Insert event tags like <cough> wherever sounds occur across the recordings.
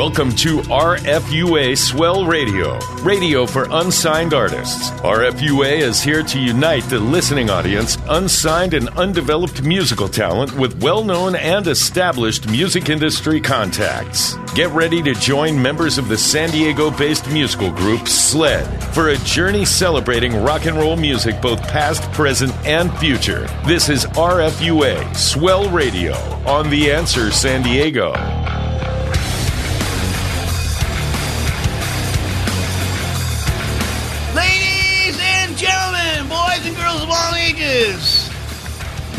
Welcome to RFUA Swell Radio, radio for unsigned artists. RFUA is here to unite the listening audience, unsigned and undeveloped musical talent with well known and established music industry contacts. Get ready to join members of the San Diego based musical group SLED for a journey celebrating rock and roll music both past, present, and future. This is RFUA Swell Radio on The Answer San Diego.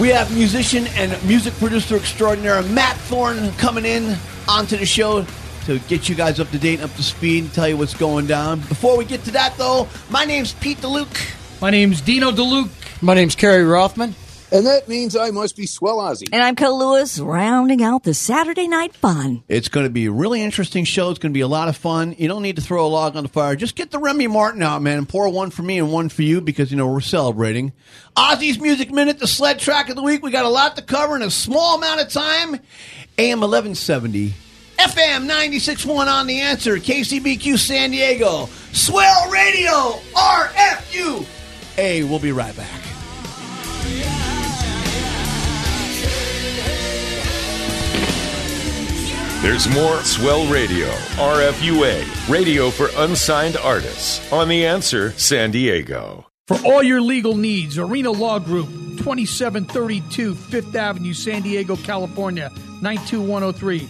We have musician and music producer extraordinaire Matt Thorr coming in onto the show to get you guys up to date and up to speed and tell you what's going down. Before we get to that, though, my name's Pete DeLuke. My name's Dino DeLuke. My name's Kerry Rothman. And that means I must be Swell Ozzy. And I'm Kel Lewis, rounding out the Saturday night fun. It's going to be a really interesting show. It's going to be a lot of fun. You don't need to throw a log on the fire. Just get the Remy Martin out, man, and pour one for me and one for you because, you know, we're celebrating. Ozzy's Music Minute, the sled track of the week. We got a lot to cover in a small amount of time. AM 1170. FM 96.1 on the answer. KCBQ San Diego. Swell Radio. RFU. Hey, we'll be right back. There's more Swell Radio, RFUA, radio for unsigned artists on The Answer San Diego. For all your legal needs, Arena Law Group, 2732 Fifth Avenue, San Diego, California, 92103.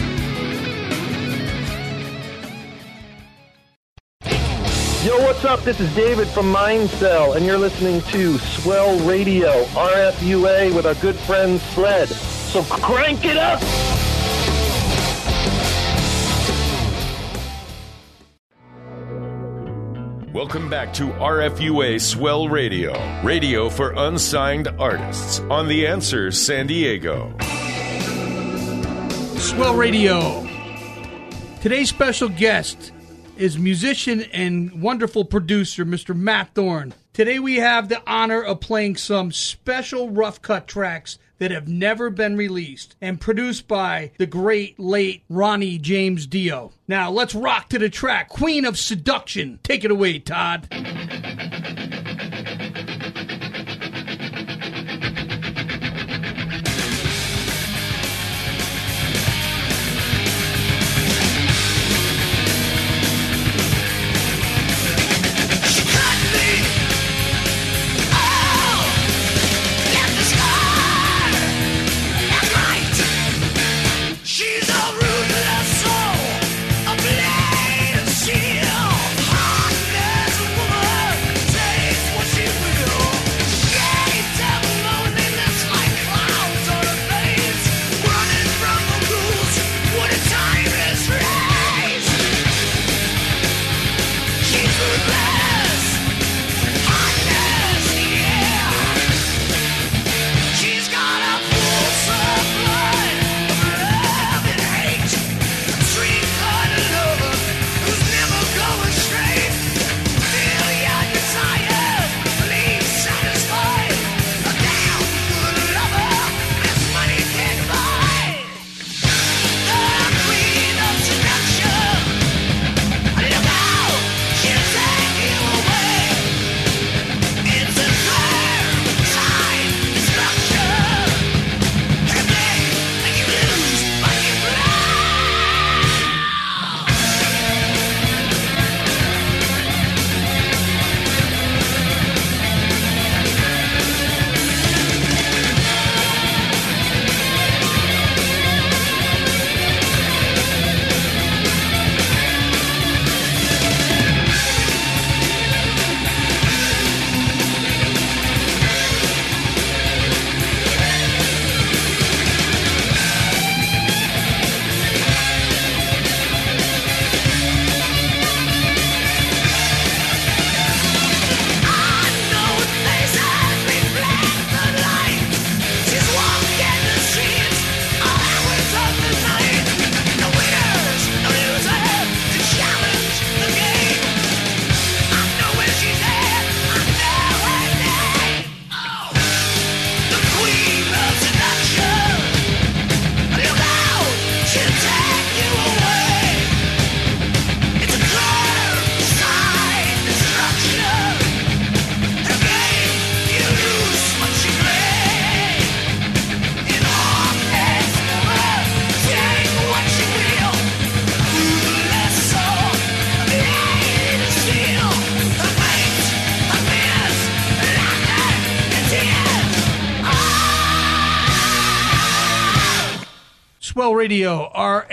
Yo, what's up? This is David from Mindcell, and you're listening to Swell Radio, RFUA, with our good friend Sled. So crank it up! Welcome back to RFUA Swell Radio, radio for unsigned artists on The Answer San Diego. Swell Radio. Today's special guest is musician and wonderful producer, Mr. Matt Thorr. Today we have the honor of playing some special rough cut tracks that have never been released and produced by the great late Ronnie James Dio. Now let's rock to the track, Queen of Seduction. Take it away, Todd.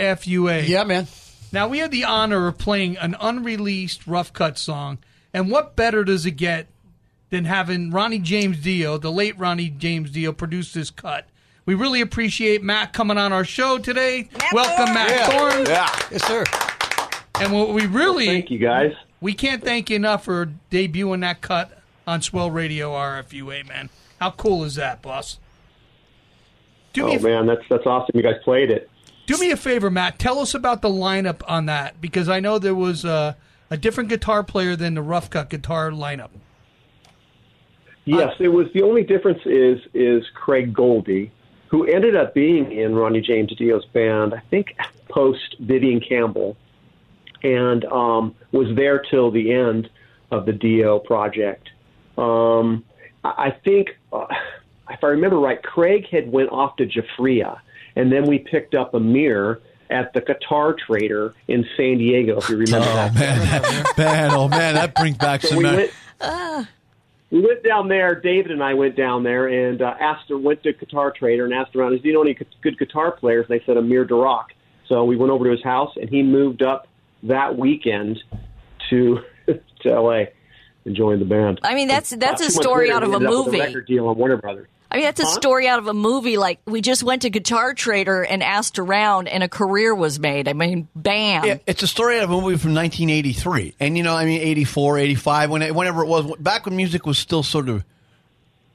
Radio, RFUA. Yeah, man. Now, we had the honor of playing an unreleased Rough Cut song, and what better does it get than having Ronnie James Dio, the late Ronnie James Dio, produce this cut? We really appreciate Matt coming on our show today. Welcome, Matt Thorr. Yes, sir. And what we really Thank you, guys. we can't thank you enough for debuting that cut on Swell Radio RFUA, man. How cool is that, boss? Do me Oh a man, that's that's awesome. You guys played it. Do me a favor, Matt. Tell us about the lineup on that because I know there was uh, a different guitar player than the rough cut guitar lineup. Yes, it was. The only difference is is Craig Goldy, who ended up being in Ronnie James Dio's band. I think post Vivian Campbell, and um, was there till the end of the Dio project. Um, I I think, uh, if I remember right, Craig had went off to Giuffria, and then we picked up Amir at the Guitar Trader in San Diego. If you remember Oh that. man, that, man, oh man, that brings back So some. we mem- went, we went down there. David and I went down there and uh, asked. Went to Guitar Trader and asked around. Do you know any good guitar players? And they said Amir Derakh. So we went over to his house, and he moved up that weekend to <laughs> to L.A. and joined the band. I mean, that's- About that's a story later, out of a ended up with movie. record deal on Warner Brothers. I mean, that's a story out of a movie. Like, we just went to Guitar Trader and asked around, and a career was made. I mean, bam. Yeah, it's a story out of a movie from 1983. And, you know, I mean, 84, 85, when it, whenever it was, back when music was still sort of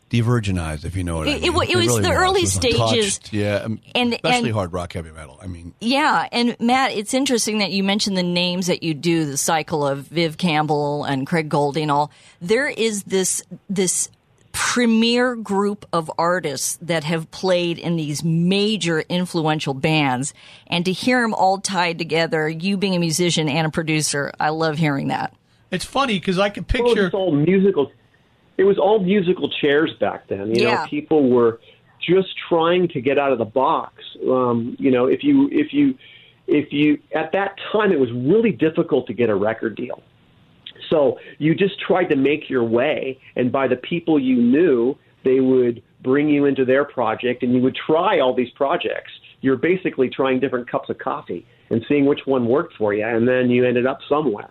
de-virginized, if you know what I mean. it wa- it was really the early It was stages. Yeah, um, And- especially and- hard rock, heavy metal. I mean, Yeah, and Matt, it's interesting that you mentioned the names that you do, the cycle of Viv Campbell and Craig Goldy and all. There is this this premier group of artists that have played in these major influential bands, and to hear them all tied together, you being a musician and a producer, I love hearing that. It's funny because I can Well, picture. it's all musical. It was all musical chairs back then. You Yeah. know, people were just trying to get out of the box. Um, you know, if you if you if you at that time it was really difficult to get a record deal. So you just tried to make your way, and by the people you knew, they would bring you into their project, and you would try all these projects. You're basically trying different cups of coffee and seeing which one worked for you, and then you ended up somewhere.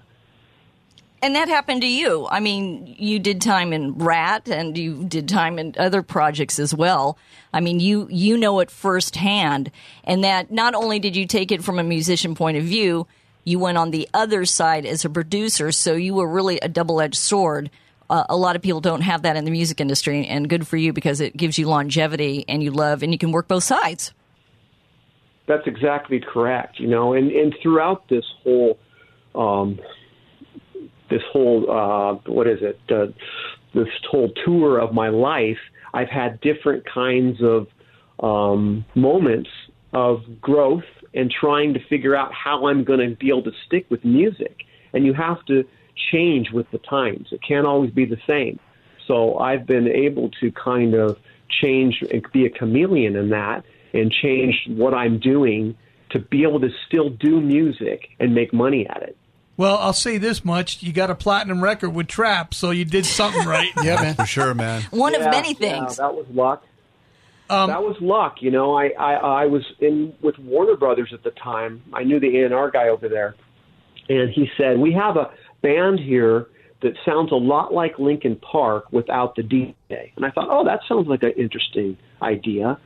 And that happened to you. I mean, you did time in Ratt and you did time in other projects as well. I mean, you you know it firsthand and that not only did you take it from a musician point of view, you went on the other side as a producer, so you were really a double-edged sword. Uh, a lot of people don't have that in the music industry and good for you because it gives you longevity and you love and you can work both sides. That's exactly correct. You know, and and throughout this whole, um, this whole uh, what is it? Uh, this whole tour of my life, I've had different kinds of um, moments of growth and trying to figure out how I'm going to be able to stick with music. And you have to change with the times. It can't always be the same. So I've been able to kind of change and be a chameleon in that and change what I'm doing to be able to still do music and make money at it. Well, I'll say this much: you got a platinum record with Trapt, so you did something right. <laughs> Yeah, man. for sure, man. One of Yeah, many yeah, things. that was luck. Um, that was luck. You know, I, I I was in with Warner Brothers at the time. I knew the A and R guy over there, and he said we have a band here that sounds a lot like Linkin Park without the DJ. And I thought, oh, that sounds like an interesting idea.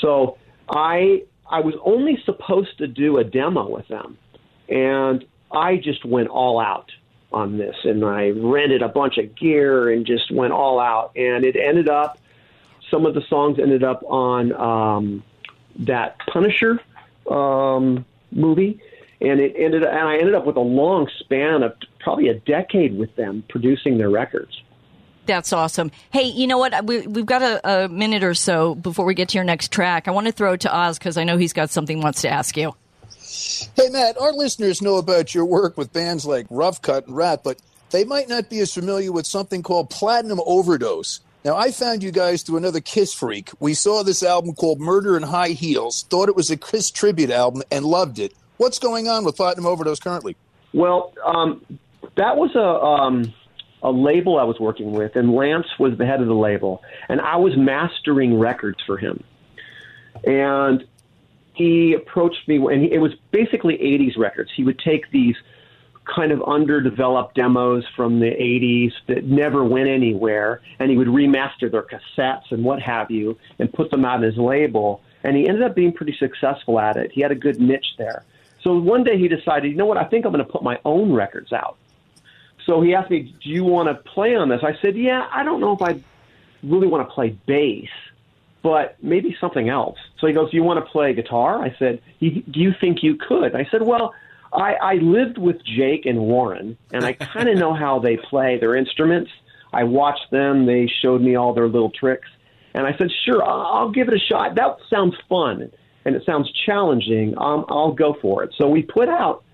So I I was only supposed to do a demo with them, and I just went all out on this, and I rented a bunch of gear and just went all out, and it ended up some of the songs ended up on um, that Punisher um, movie, and it ended. And I ended up with a long span of probably a decade with them producing their records. That's awesome. Hey, you know what? We, we've got a, a minute or so before we get to your next track. I want to throw it to Oz because I know he's got something he wants to ask you. Hey, Matt, our listeners know about your work with bands like Rough Cut and Ratt, but they might not be as familiar with something called Platinum Overdose. Now, I found you guys through another Kiss freak. We saw this album called Murder in High Heels, thought it was a Kiss tribute album, and loved it. What's going on with Platinum Overdose currently? Well, um, that was a um, a label I was working with, and Lance was the head of the label, and I was mastering records for him. And he approached me, and it was basically 80s records. He would take these kind of underdeveloped demos from the 80s that never went anywhere, and he would remaster their cassettes and what have you, and put them out on his label. And he ended up being pretty successful at it. He had a good niche there. So one day he decided, you know what, I think I'm going to put my own records out. So he asked me, do you want to play on this? I said, yeah, I don't know if I really want to play bass, but maybe something else. So he goes, do you want to play guitar? I said, do you think you could? I said, well, I, I lived with Jake and Warren, and I <laughs> kind of know how they play their instruments. I watched them. They showed me all their little tricks. And I said, sure, I'll, give it a shot. That sounds fun, and it sounds challenging. Um, I'll go for it. So we put out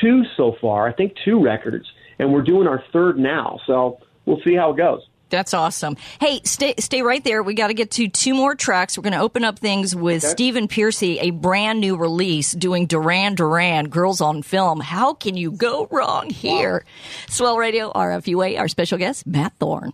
two so far, I think two records, and we're doing our third now. So we'll see how it goes. That's awesome. Hey, stay stay right there. We got to get to two more tracks. We're going to open up things with Okay. Stephen Pearcy, a brand new release doing Duran Duran, Girls on Film. How can you go wrong here? Swell Radio, RFUA, our special guest, Matt Thorr.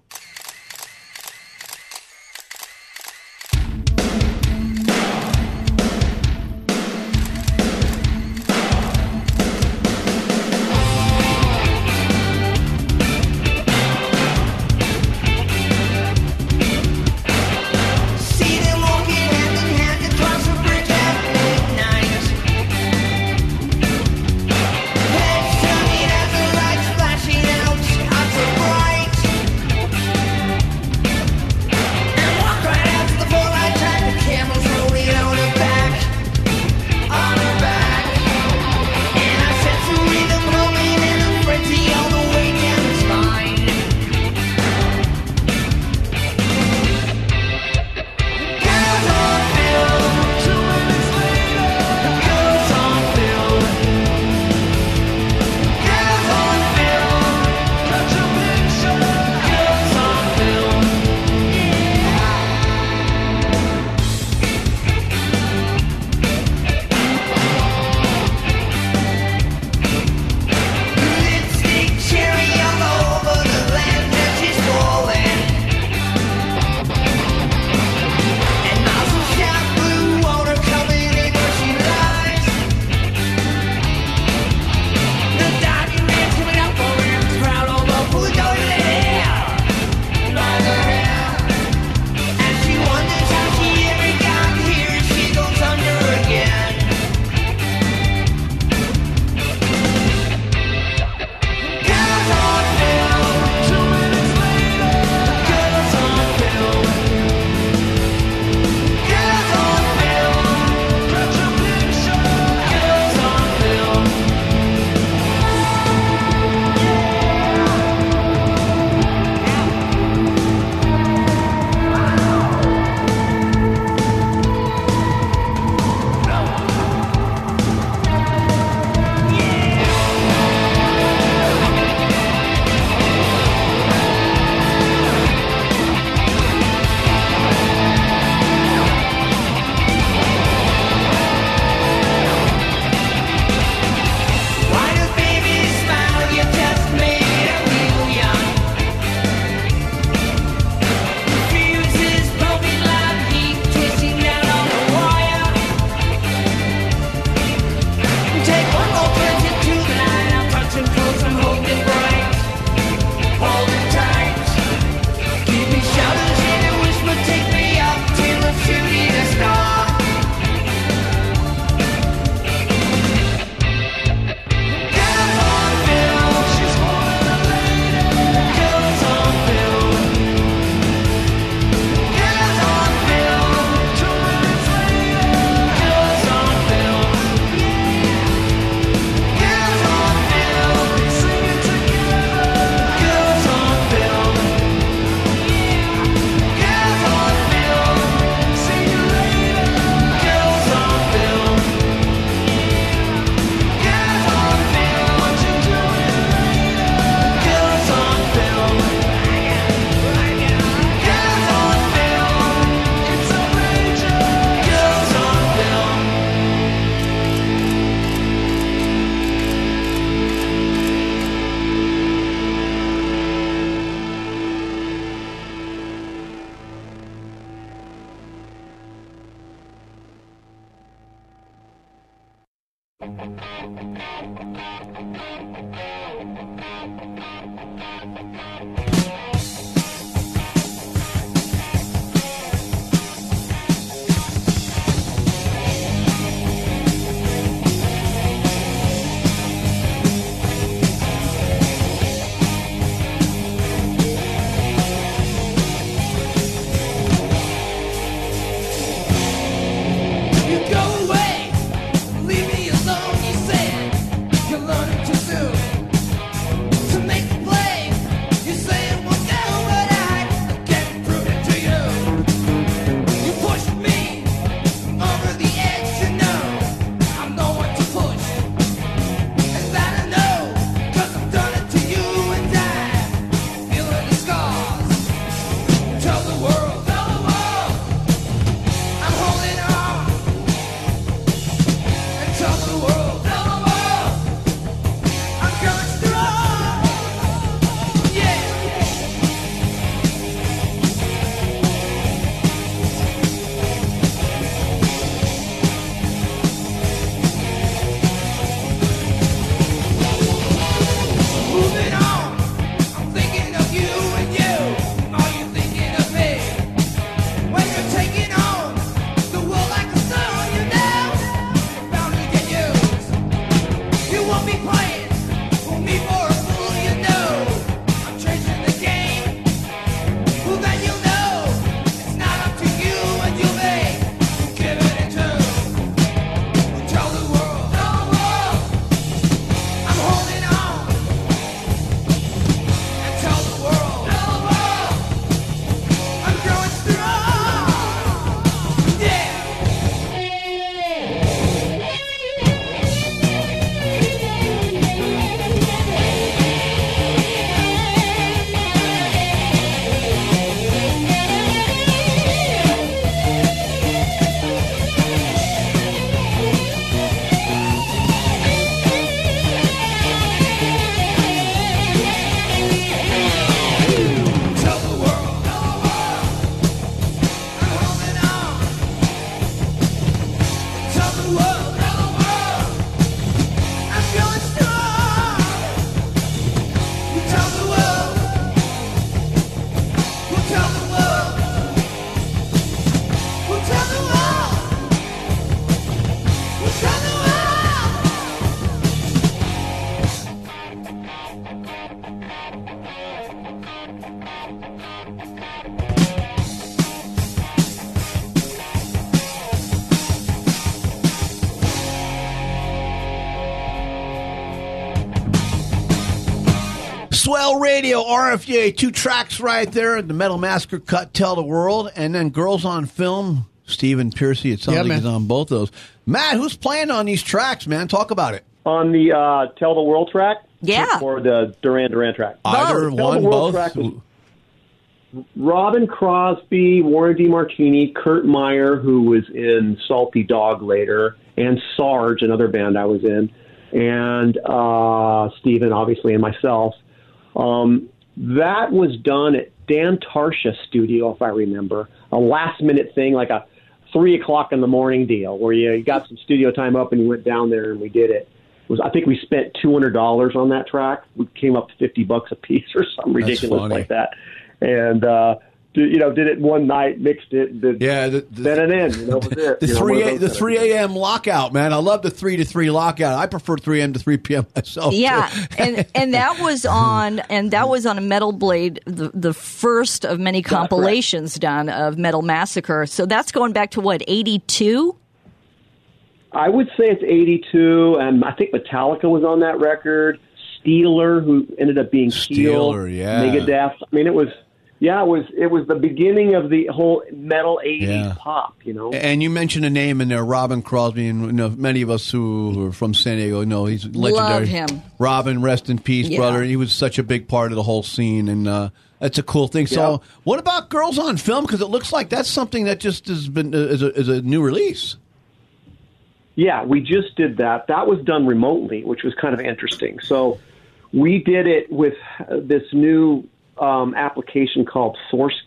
You Radio, RFA, two tracks right there. The Metal Massacre cut, Tell the World, and then Girls on Film, Stephen Pearcy. It sounds Yeah, like man. he's on both those. Matt, who's playing on these tracks, man? Talk about it. On the uh, Tell the World track? Yeah. Or the Duran Duran track? Either Tell one, the both. Track Robin Crosby, Warren DeMartini, Khurt Maier, who was in Salty Dog later, and Sarge, another band I was in, and uh, Steven, obviously, and myself. Um, that was done at Dan Tarsha studio, if I remember. A last minute thing, like a three o'clock in the morning deal, where you, you got some studio time up and you went down there and we did it. It was I think we spent two hundred dollars on that track. We came up to fifty bucks a piece or something ridiculous like that, and uh, you know did it one night, mixed it, did, Yeah, the, the, sent it in. You know, was it. the You know, three a, the three a.m. lockout, man. I love the three to three lockout. I prefer three a.m. to three p.m. <laughs> myself. Yeah, and <laughs> and that was on and that was on a Metal Blade, the the first of many compilations done of Metal Massacre. So that's going back to what eighty two. I would say it's 82, and I think Metallica was on that record. Steeler, who ended up being Steel, Steeler, yeah. Megadeth. I mean, it was, yeah, it was, it was the beginning of the whole metal 80s Yeah. pop. You know, And you mentioned a name in there, Robin Crosby, and you know, many of us who, who are from San Diego know he's legendary. Love him. Robin, rest in peace, Yeah. brother. He was such a big part of the whole scene, and uh, that's a cool thing. So, Yeah. what about Girls on Film? Because it looks like that's something that just has been uh, is a, is a new release. Yeah, we just did that. That was done remotely, which was kind of interesting. So we did it with uh, this new um, application called Source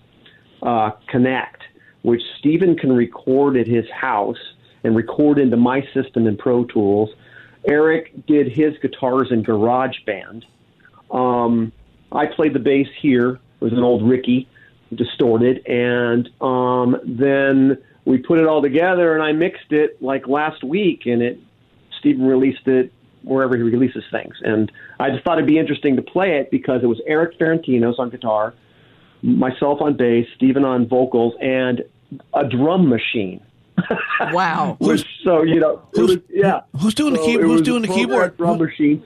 uh, Connect, which Stephen can record at his house and record into my system in Pro Tools. Eric did his guitars in Garage Band. Um, I played the bass here. It was an old Ricky, distorted, and um, then we put it all together, and I mixed it like last week, and it Stephen released it wherever he releases things, and I just thought it'd be interesting to play it because it was Eric Ferentinos on guitar, myself on bass, Stephen on vocals, and a drum machine. <laughs> Wow. Which, so you know, it was, yeah. Who's doing the key- who's doing the keyboard? Drum Who- machine.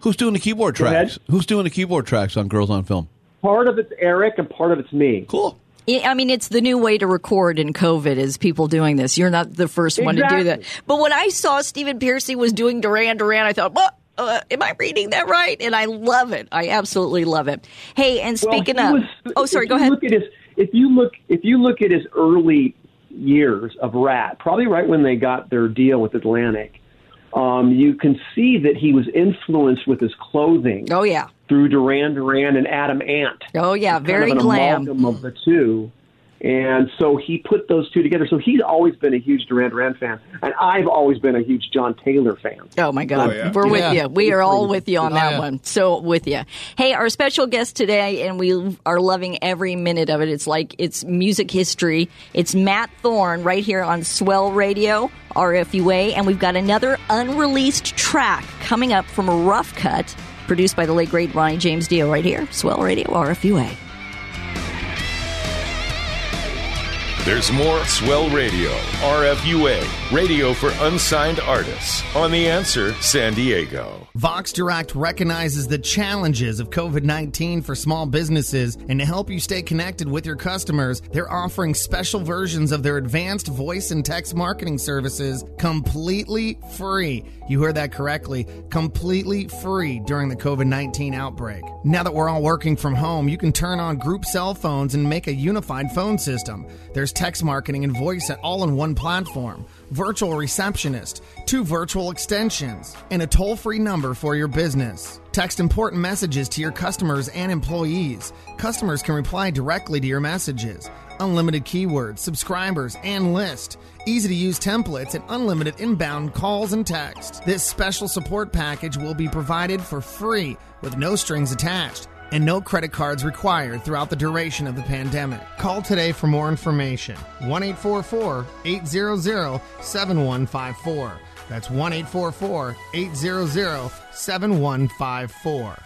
Who's doing the keyboard tracks? Who's doing the keyboard tracks on Girls on Film? Part of it's Eric, and part of it's me. Cool. I mean, it's the new way to record in COVID is people doing this. You're not the first one to do that. But when I saw Stephen Pearcy was doing Duran Duran, I thought, what? Uh, am I reading that right? And I love it. I absolutely love it. Hey, and Well, speaking he of, oh, sorry, go ahead. Look at his, if you look, if you look at his early years of Ratt, probably right when they got their deal with Atlantic, um, you can see that he was influenced with his clothing Oh yeah, through Duran Duran and Adam Ant. oh yeah, very kind of glam. of the two. And so he put those two together. So he's always been a huge Duran Duran fan, and I've always been a huge John Taylor fan. Oh my God, Oh, yeah. we're with Yeah. you. We are all with you on Oh, that yeah. one. So with you. Hey, our special guest today, and we are loving every minute of it. It's like it's music history. It's Matt Thorr right here on Swell Radio, RFUA, and we've got another unreleased track coming up from a rough cut produced by the late great Ronnie James Dio right here, Swell Radio, RFUA. There's more Swell Radio, RFUA, radio for unsigned artists. On The Answer, San Diego. Vox Direct recognizes the challenges of COVID 19 for small businesses, and to help you stay connected with your customers, they're offering special versions of their advanced voice and text marketing services completely free. You heard that correctly completely free during the COVID 19 outbreak. Now that we're all working from home, you can turn on group cell phones and make a unified phone system. There's text marketing and voice at all in one platform virtual receptionist, two virtual extensions, and a toll free number for your business. Text important messages to your customers and employees. Customers can reply directly to your messages. Unlimited keywords, subscribers, and list. Easy to use templates and unlimited inbound calls and text. This special support package will be provided for free with no strings attached and no credit cards required throughout the duration of the pandemic. Call today for more information. 1 844 800 7154. That's 1 844 800 7154.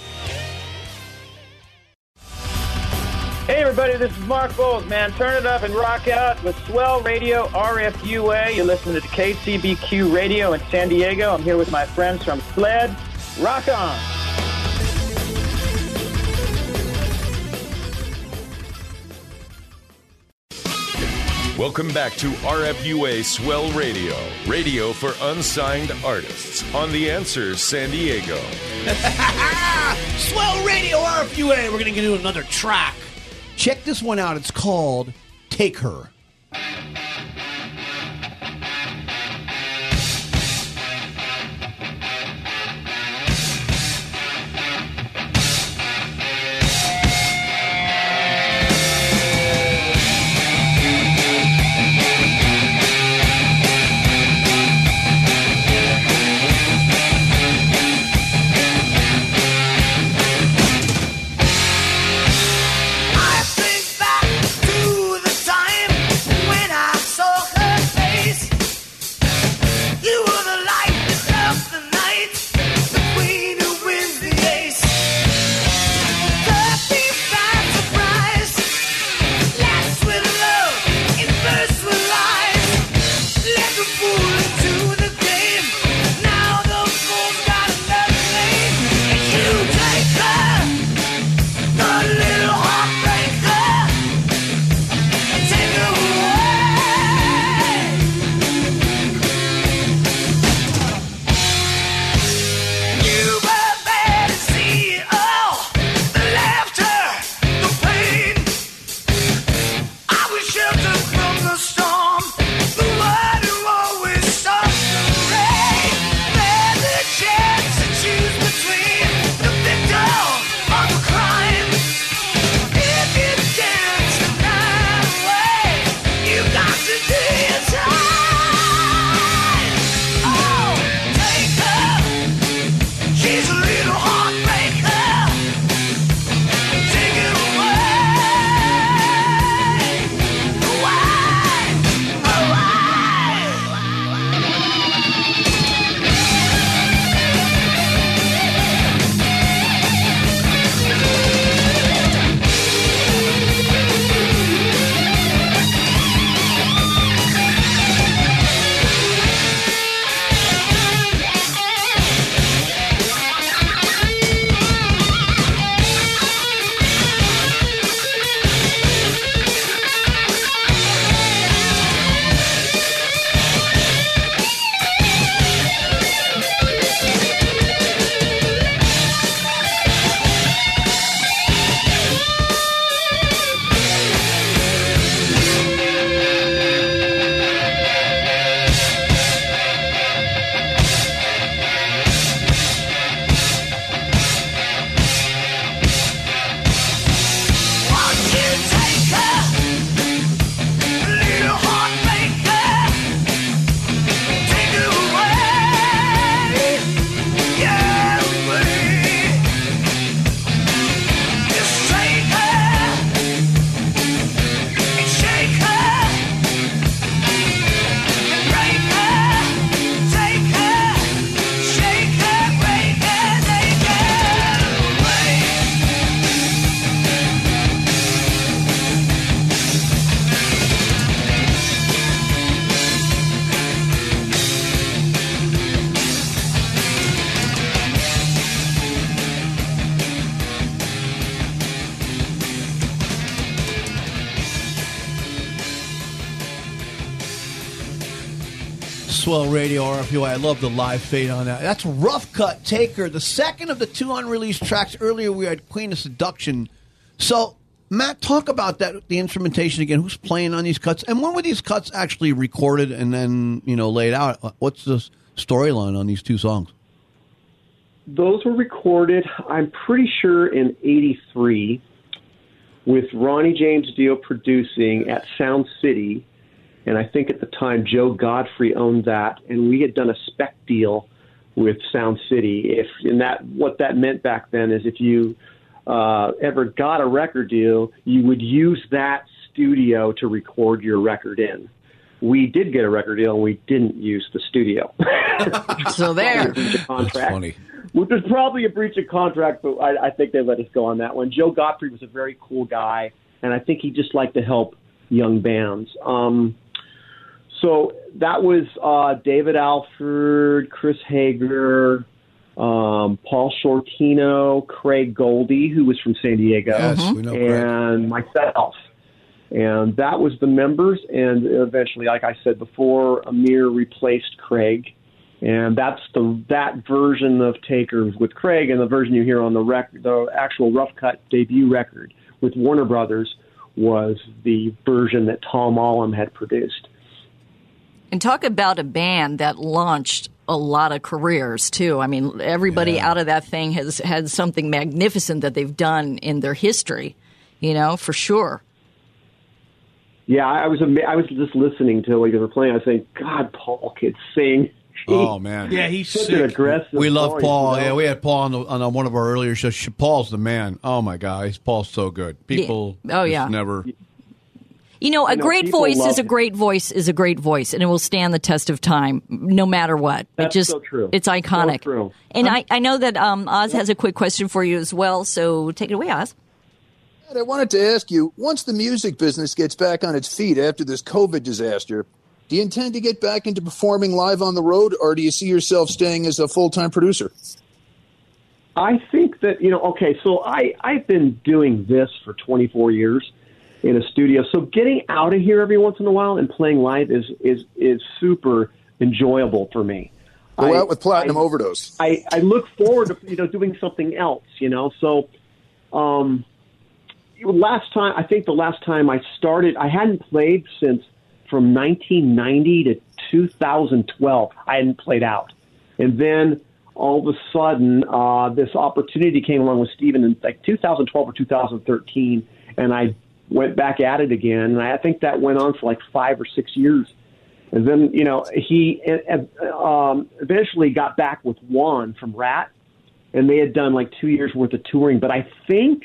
Everybody, this is Mark Bowles, man. Turn it up and rock out with Swell Radio RFUA. You're listening to KCBQ Radio in San Diego. I'm here with my friends from SLED. Rock on! Welcome back to RFUA Swell Radio, radio for unsigned artists. On The Answer, San Diego. <laughs> Swell Radio RFUA. We're going to get into another track. Check this one out. It's called Take Her. RFU. I love the live fade on that. That's Rough Cut Taker, the second of the two unreleased tracks. Earlier we had Queen of Seduction. So, Matt, talk about that, the instrumentation again. Who's playing on these cuts? And when were these cuts actually recorded and then, you know, laid out? What's the storyline on these two songs? Those were recorded, I'm pretty sure, in 83 with Ronnie James Dio producing at Sound City. And I think at the time Joe Gottfried owned that. And we had done a spec deal with Sound City. If and that what that meant back then is if you uh, ever got a record deal, you would use that studio to record your record in. We did get a record deal, and we didn't use the studio. <laughs> So there. contract. That's funny. Which was probably a breach of contract, but I, I think they let us go on that one. Joe Gottfried was a very cool guy, and I think he just liked to help young bands. Um, so that was uh, David Alford, Chris Hager, um, Paul Shortino, Craig Goldy, who was from San Diego, Yes, know and myself. And that was the members. And eventually, like I said before, Amir replaced Craig. And that's the that version of Takers with Craig, and the version you hear on the record, the actual rough cut debut record with Warner Brothers, was the version that Tom Allom had produced. And talk about a band that launched a lot of careers too. I mean, everybody out of that thing has had something magnificent that they've done in their history. You know, for sure. Yeah, I was ama- I was just listening to what you were playing. I was saying, God, Paul could sing. Oh, man. Yeah, he's Such an aggressive. We love voice, Paul. you know? Yeah, we had Paul on, the, on one of our earlier shows. Paul's the man. Oh my God, Paul's so good. People, Oh, just yeah. never. You know, a know, great voice is a great voice is a great voice, and it will stand the test of time, no matter what. That's it just so true. it's iconic. So true. And I, I know that um, Oz has a quick question for you as well, so take it away, Oz. And I wanted to ask you once the music business gets back on its feet after this COVID disaster, do you intend to get back into performing live on the road, or do you see yourself staying as a full time producer? I think that you know. Okay, so I I've been doing this for 24 years in a studio. So getting out of here every once in a while and playing live is is is super enjoyable for me. Go I- out with platinum I- overdose. I, I look forward to you know doing something else. You know, so um, last time I think the last time I started, I hadn't played since from 1990 to 2012. I hadn't played out, and then all of a sudden uh, this opportunity came along with Steven in like 2012 or 2013, and I went back at it again. And I think that went on for like five or six years. And then, you know, he um, eventually got back with Juan from Ratt, and they had done like two years worth of touring. But I think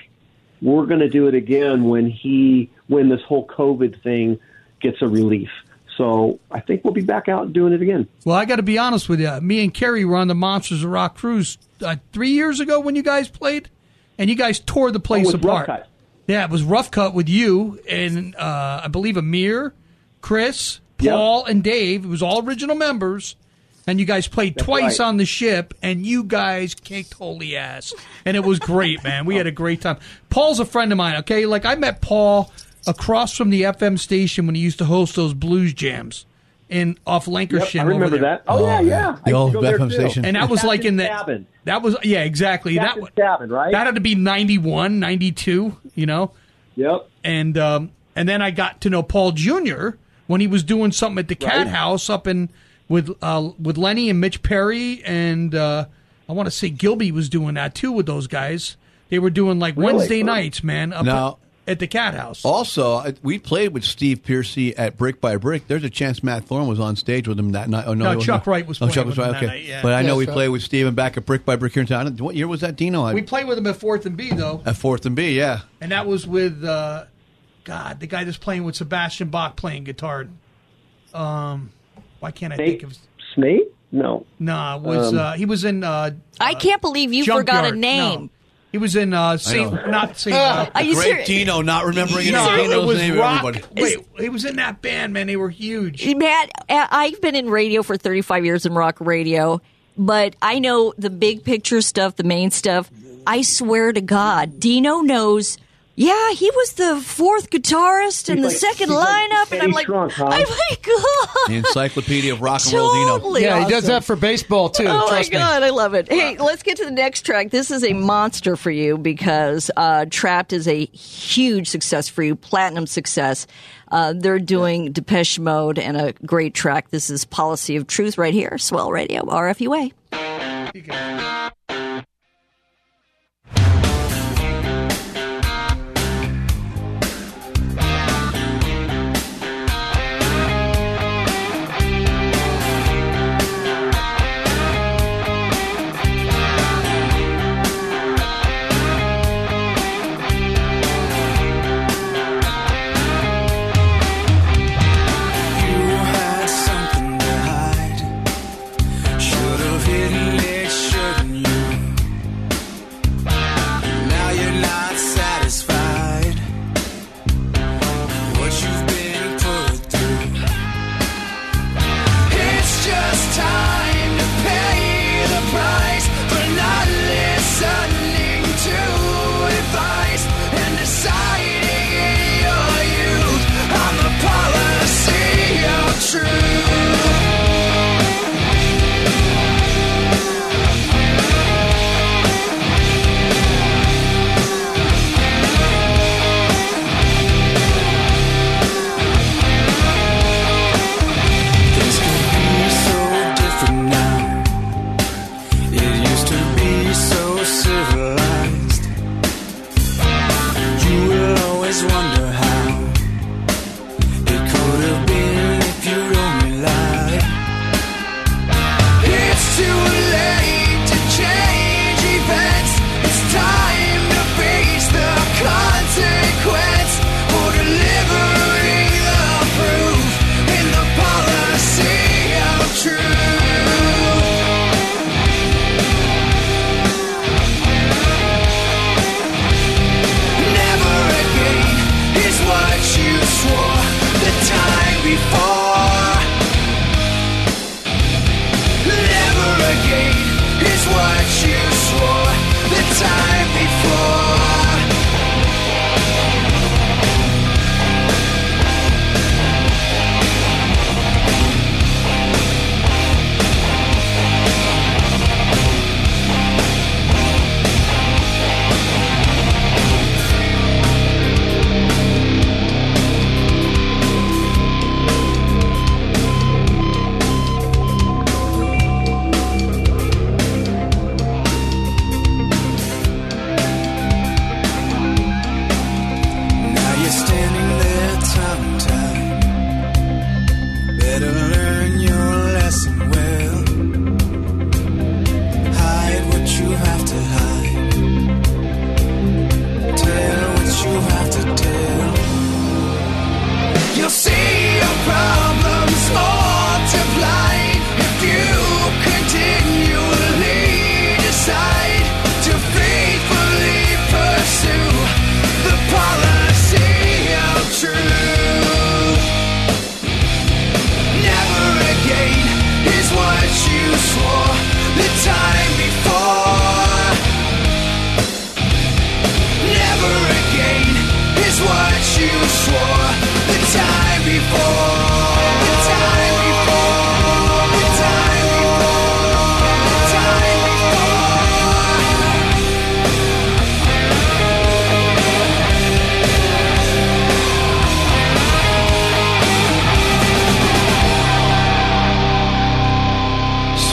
we're going to do it again when he, when this whole COVID thing gets a relief. So I think we'll be back out doing it again. Well, I got to be honest with you. Me and Kerry were on the Monsters of Rock cruise uh, three years ago when you guys played, and you guys tore the place Oh, apart. Rough. Yeah, it was Rough Cutt with you and uh, I believe Amir, Chris, Paul, and Dave. It was all original members. And you guys played twice right. on the ship, and you guys kicked holy ass. And it was great, man. We had a great time. Paul's a friend of mine, okay? Like, I met Paul across from the FM station when he used to host those blues jams in off Yep, Lankershim. I over remember there. that. Oh, yeah, yeah. The old used to go there, FM too. station. And that was like in the Cabin. that was yeah exactly Captain's that Cabin, right? that had to be 91 92 you know Yep. and um, and then I got to know Paul Jr. when he was doing something at the Cat Right. House up in with uh, with Lenny and Mitch Perry and uh, I want to say Gilby was doing that too with those guys. They were doing like Really? Wednesday Oh. nights, man, up Now- at the Cat House. Also, we played with Steve Pearcy at Brick by Brick. There's a chance Matt Thorr was on stage with him that night. Oh no, No, he wasn't. Chuck Wright was Oh, playing Chuck was right. that Okay, night, yeah. but I know we Chuck. played with Steve and back at Brick by Brick here in town. What year was that, Dino? I, we played with him at Fourth and B though, at Fourth and B, yeah. and that was with uh, God, the guy that's playing with Sebastian Bach playing guitar. Um, why can't I Snake? think of? Snake? No. Nah, was Um, uh, he was in? Uh, I can't believe you forgot a name. No. He was in uh, Saint, not Saint. Uh, <laughs> Are you Great serious? Dino not remembering no, any it Dino's was name. Rock. Everybody. Wait, he was in that band, man. They were huge. Matt, I've been in radio for 35 years in rock radio, but I know the big picture stuff, the main stuff. I swear to God, Dino knows Yeah, he was the fourth guitarist in the like- second he's like lineup, and I'm like, Trunk, huh? oh my god, The Encyclopedia of Rock and Roll Dino. totally yeah, he does that for baseball too. Oh my trust me. god, I love it. Hey, let's get to the next track. This is a monster for you because uh, Trapt is a huge success for you, platinum success. Uh, they're doing Depeche Mode and a great track. This is Policy of Truth right here, Swell Radio, RFUA.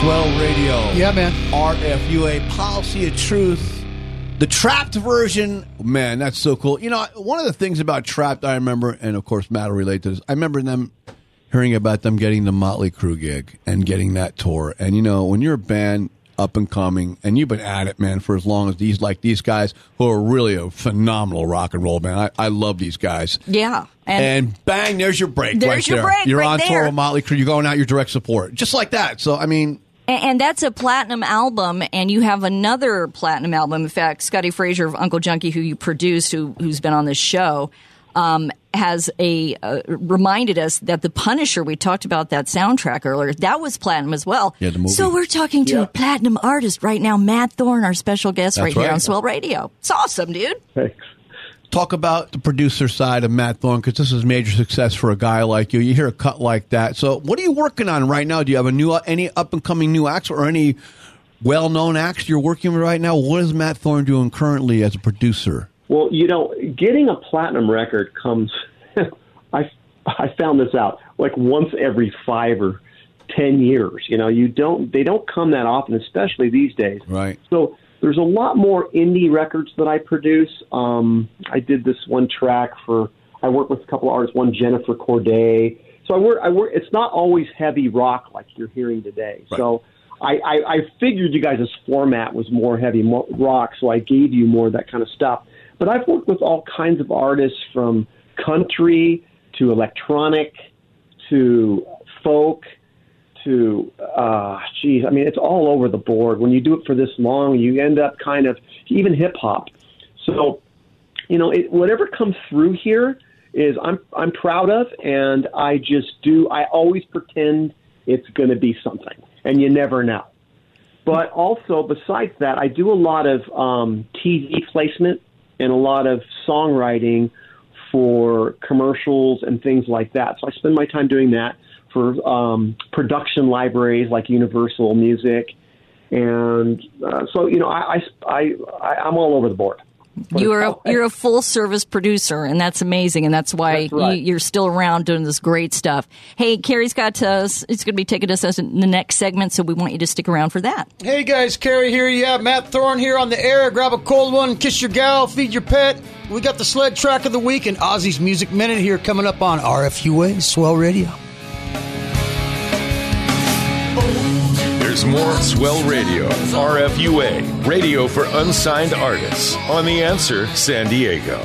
Swell Radio. Yeah, man. RFUA Policy of Truth. The Trapt version, man, that's so cool. You know, one of the things about Trapt I remember, and of course Matt will relate to this, I remember them hearing about them getting the Motley Crue gig and getting that tour. And you know, when you're a band up and coming, and you've been at it, man, for as long as these like these guys who are really a phenomenal rock and roll band. I, I love these guys. Yeah, and, And, bang, there's your break. There's right your there. break You're right on tour with Motley Crue. You're going out your direct support, just like that. So I mean, And, and that's a platinum album, and you have another platinum album. In fact, Scotty Frazier of Uncle Junkie, who you produced, who, who's been on this show, um, has a uh, reminded us that the Punisher. We talked about that soundtrack earlier. That was platinum as well. Yeah, the movie. So we're talking to a platinum artist right now, Matt Thorr, our special guest That's right, here right. on Swell Radio. It's awesome, dude. Thanks. Talk about the producer side of Matt Thorr because this is major success for a guy like you. You hear a cut like that. So, what are you working on right now? Do you have a new any up and coming new acts or any well known acts you're working with right now? What is Matt Thorr doing currently as a producer? Well, you know, getting a platinum record comes. <laughs> I I found this out like once every five or ten years. You know, you don't they don't come that often, especially these days. Right. So there's a lot more indie records that I produce. Um, I did this one track for. I work with a couple of artists. One Jennifer Corday. So I work. I work. It's not always heavy rock like you're hearing today. So. I, I, I figured you guys' format was more heavy mo- rock, so I gave you more of that kind of stuff. But I've worked with all kinds of artists from country to electronic to folk to uh geez, I mean it's all over the board. When you do it for this long, you end up kind of even hip hop. So, you know, it, whatever comes through here is I'm I'm proud of, and I just do. I always pretend it's going to be something, and you never know. But also, besides that, I do a lot of um, TV placement and a lot of songwriting for commercials and things like that. So I spend my time doing that for um, production libraries like Universal Music, and uh, so you know I, I I I'm all over the board. You're a, you're a full service producer, and that's amazing, and that's why That's right. you, you're still around doing this great stuff. Hey, Carrie's got us. It's going to be taking us as in the next segment, so we want you to stick around for that. Hey guys, Carrie here. You have Matt Thorr here on the air. Grab a cold one, kiss your gal, feed your pet. We got the sled track of the week and Ozzy's Music Minute here coming up on RFUA Swell Radio. More Swell Radio, RFUA, radio for unsigned artists, on The Answer San Diego.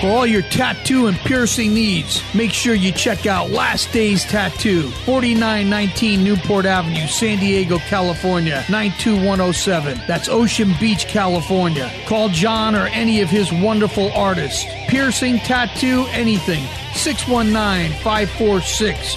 For all your tattoo and piercing needs, make sure you check out Last Days Tattoo, 4919 Newport Avenue, San Diego, California, 92107. That's Ocean Beach, California. Call John or any of his wonderful artists. Piercing, tattoo, anything. 619 546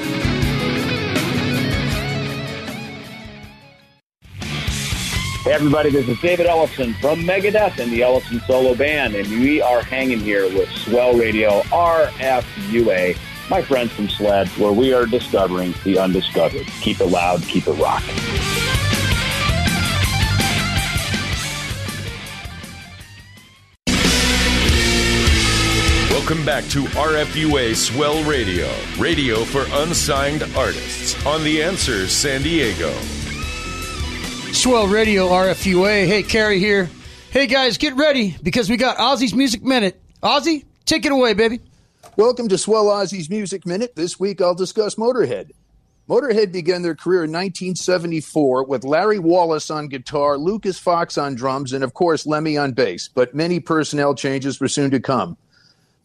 Hey everybody, this is David Ellefson from Megadeth and the Ellefson Solo Band, and we are hanging here with Swell Radio RFUA, my friends from SLED, where we are discovering the undiscovered. Keep it loud, keep it rock. Welcome back to RFUA Swell Radio, radio for unsigned artists, on The Answer San Diego. Swell Radio RFUA. Hey, Carrie here. Hey, guys, get ready because we got Ozzy's Music Minute. Ozzy, take it away, baby. Welcome to Swell Ozzy's Music Minute. This week I'll discuss Motorhead. Motorhead began their career in 1974 with Larry Wallis on guitar, Lucas Fox on drums, and of course Lemmy on bass, but many personnel changes were soon to come.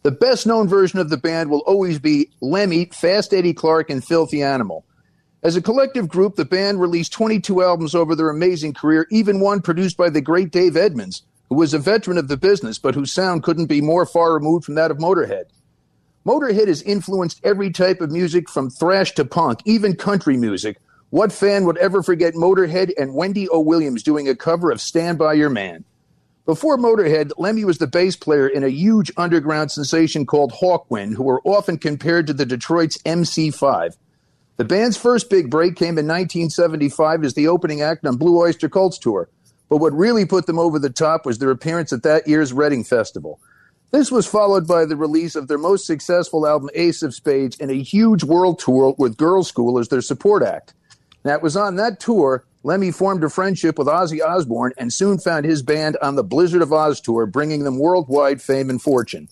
The best known version of the band will always be Lemmy, Fast Eddie Clarke, and Filthy Animal. As a collective group, the band released 22 albums over their amazing career, even one produced by the great Dave Edmunds, who was a veteran of the business, but whose sound couldn't be more far removed from that of Motorhead. Motorhead has influenced every type of music from thrash to punk, even country music. What fan would ever forget Motorhead and Wendy O. Williams doing a cover of Stand By Your Man? Before Motorhead, Lemmy was the bass player in a huge underground sensation called Hawkwind, who were often compared to the Detroit's MC5. The band's first big break came in 1975 as the opening act on Blue Oyster Cult's tour, but what really put them over the top was their appearance at that year's Reading Festival. This was followed by the release of their most successful album, Ace of Spades, and a huge world tour with Girlschool as their support act. Now, it was on that tour Lemmy formed a friendship with Ozzy Osbourne and soon found his band on the Blizzard of Ozz tour, bringing them worldwide fame and fortune.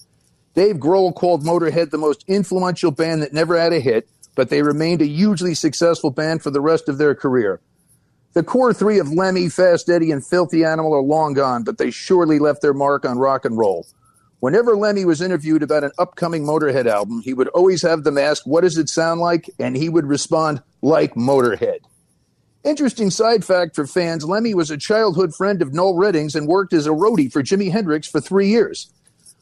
Dave Grohl called Motorhead the most influential band that never had a hit, but they remained a hugely successful band for the rest of their career. The core three of Lemmy, Fast Eddie, and Filthy Animal are long gone, but they surely left their mark on rock and roll. Whenever Lemmy was interviewed about an upcoming Motorhead album, he would always have them ask, What does it sound like? And he would respond, Like Motorhead. Interesting side fact for fans Lemmy was a childhood friend of Noel Redding's and worked as a roadie for Jimi Hendrix for three years.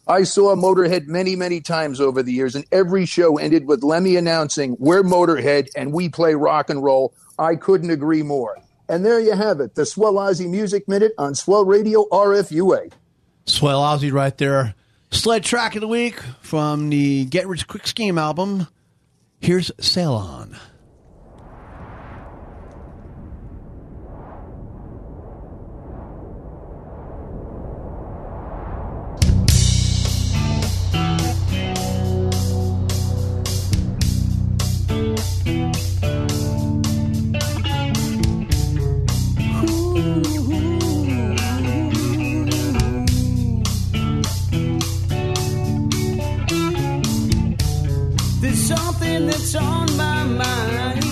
I saw Motorhead many, many times over the years, and every show ended with Lemmy announcing, We're Motorhead and we play rock and roll. I couldn't agree more. And there you have it, the Swell Ozzy Music Minute on Swell Radio RFUA. Swell Ozzy right there. Sled track of the week from the Get Rich Quick Scheme album. Here's Sail On. Something that's on my mind.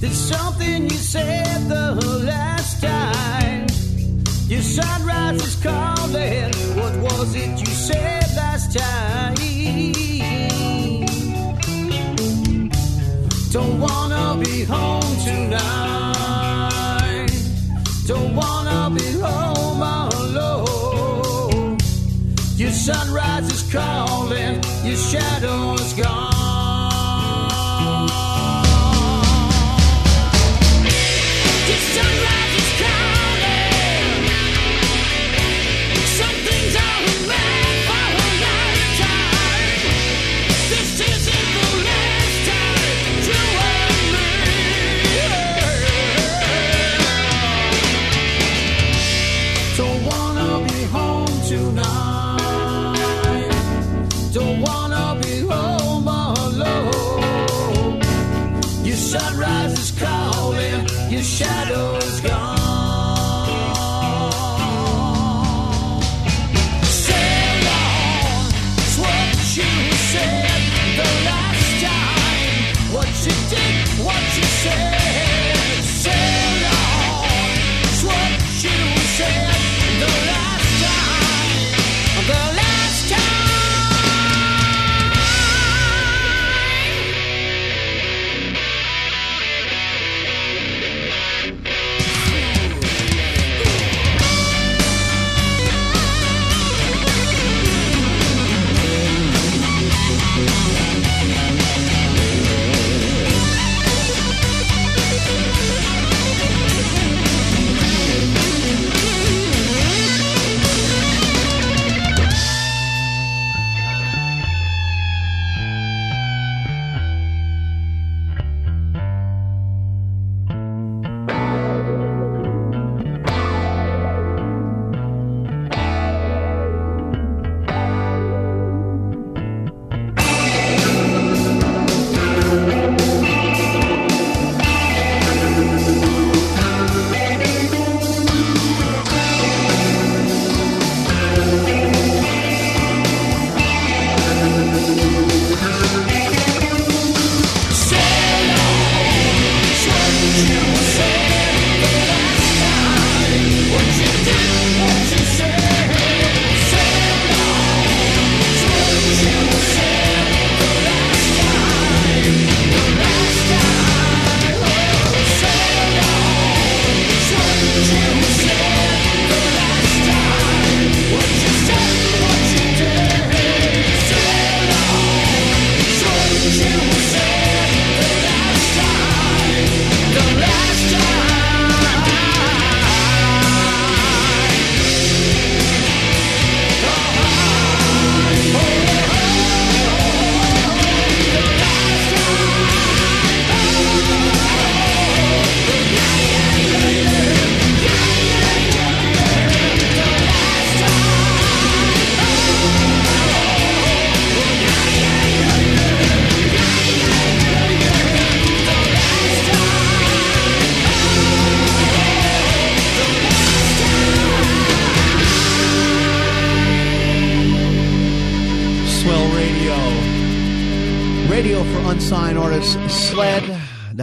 There's something you said the last time. Your sunrise is calling. What was it you said last time? Don't wanna be home tonight. Don't wanna be home alone. Your sunrise is calling, your shadow is gone.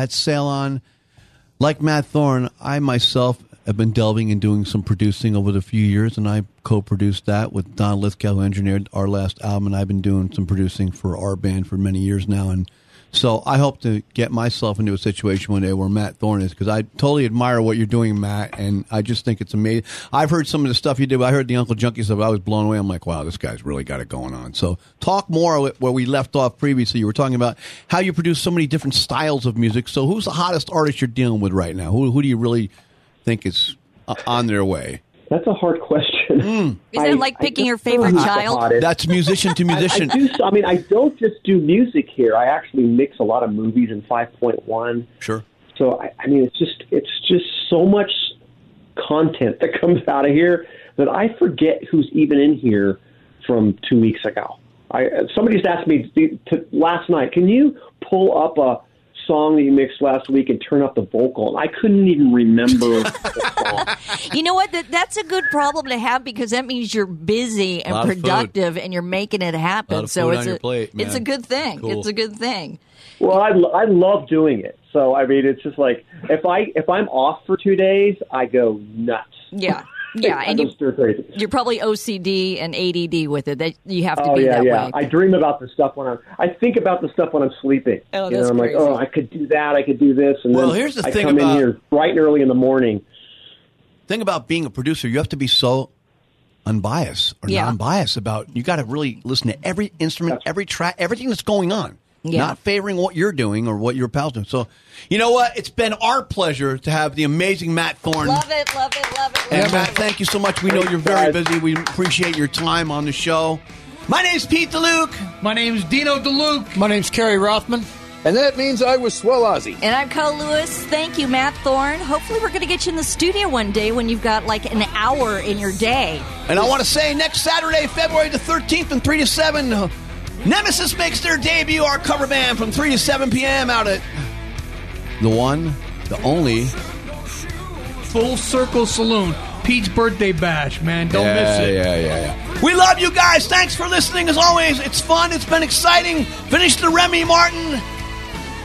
That's Like Matt Thorr, I myself have been delving and doing some producing over the few years, and I co-produced that with Don Lithgow, who engineered our last album, and I've been doing some producing for our band for many years now, and so I hope to get myself into a situation one day where Matt Thorr is because I totally admire what you're doing, Matt, and I just think it's amazing. I've heard some of the stuff you did. I heard the Uncle Junkie stuff. I was blown away. I'm like, wow, this guy's really got it going on. So talk more where we left off previously. You were talking about how you produce so many different styles of music. So who's the hottest artist you're dealing with right now? Who, who do you really think is uh, on their way? That's a hard question. Hmm. Is that like picking your favorite child? That's musician to musician. <laughs> I, I, do, I mean, I don't just do music here. I actually mix a lot of movies in 5.1. Sure. So I, I mean, it's just it's just so much content that <laughs> comes out of here that I forget who's even in here from two weeks ago. I somebody just asked me to, to, last night. Can you pull up a song that you mixed last week and turn up the vocal? And I couldn't even remember the <laughs> song. You know what? That, that's a good problem to have because that means you're busy and Lot of food. productive and you're making it happen. So it's a plate, it's a good thing. Cool. It's a good thing. Well, I, I love doing it. So I mean, it's just like if I if I'm off for two days, I go nuts. Yeah. <laughs> Yeah, I and you, stir crazy. you're probably OCD and ADD with it. That you have to Oh be yeah, that yeah. way. I dream about the stuff when I'm. I think about the stuff when I'm sleeping. Oh, you know, I'm crazy. like, oh, I could do that. I could do this. And Well, then here's the I thing come about- in here bright and early in the morning. thing about being a producer, you have to be so unbiased or Yeah. non-biased about. You got to really listen to every instrument, every track, everything that's going on. Yeah. Not favoring what you're doing or what your pals doing. So, you know what? It's been our pleasure to have the amazing Matt Thorr. Love it, love it, love it. And Matt, it. thank you so much. We know you're very busy. We appreciate your time on the show. My name's Pete DeLuke. My name's Dino DeLuke. My name's Kerry Rothman. And that means I was Swell Ozzy. And I'm Kyle Lewis. Thank you, Matt Thorr. Hopefully, we're going to get you in the studio one day when you've got like an hour in your day. And I want to say next Saturday, February the 13th from 3 to 7, uh, Nemesis makes their debut, our cover band, from 3 to 7 p.m. out at the one, the only. Full Circle Saloon. Pete's birthday bash, man. Don't miss it. Yeah, yeah, yeah. We love you guys. Thanks for listening as always. It's fun. It's been exciting. Finish the Remy Martin.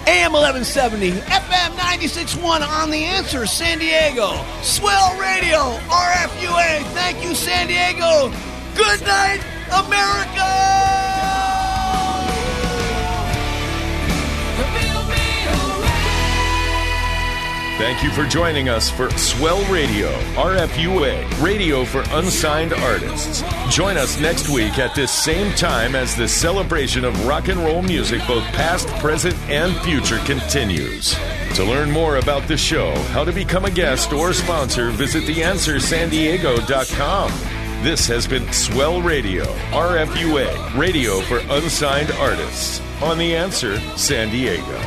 AM 1170, FM 96.1 on The Answer, San Diego. Swell Radio, RFUA. Thank you, San Diego. Good night, America! Thank you for joining us for Swell Radio, RFUA, radio for unsigned artists. Join us next week at this same time as the celebration of rock and roll music, both past, present, and future, continues. To learn more about the show, how to become a guest or sponsor, visit theanswersandiego.com. This has been Swell Radio, RFUA, radio for unsigned artists on The Answer San Diego.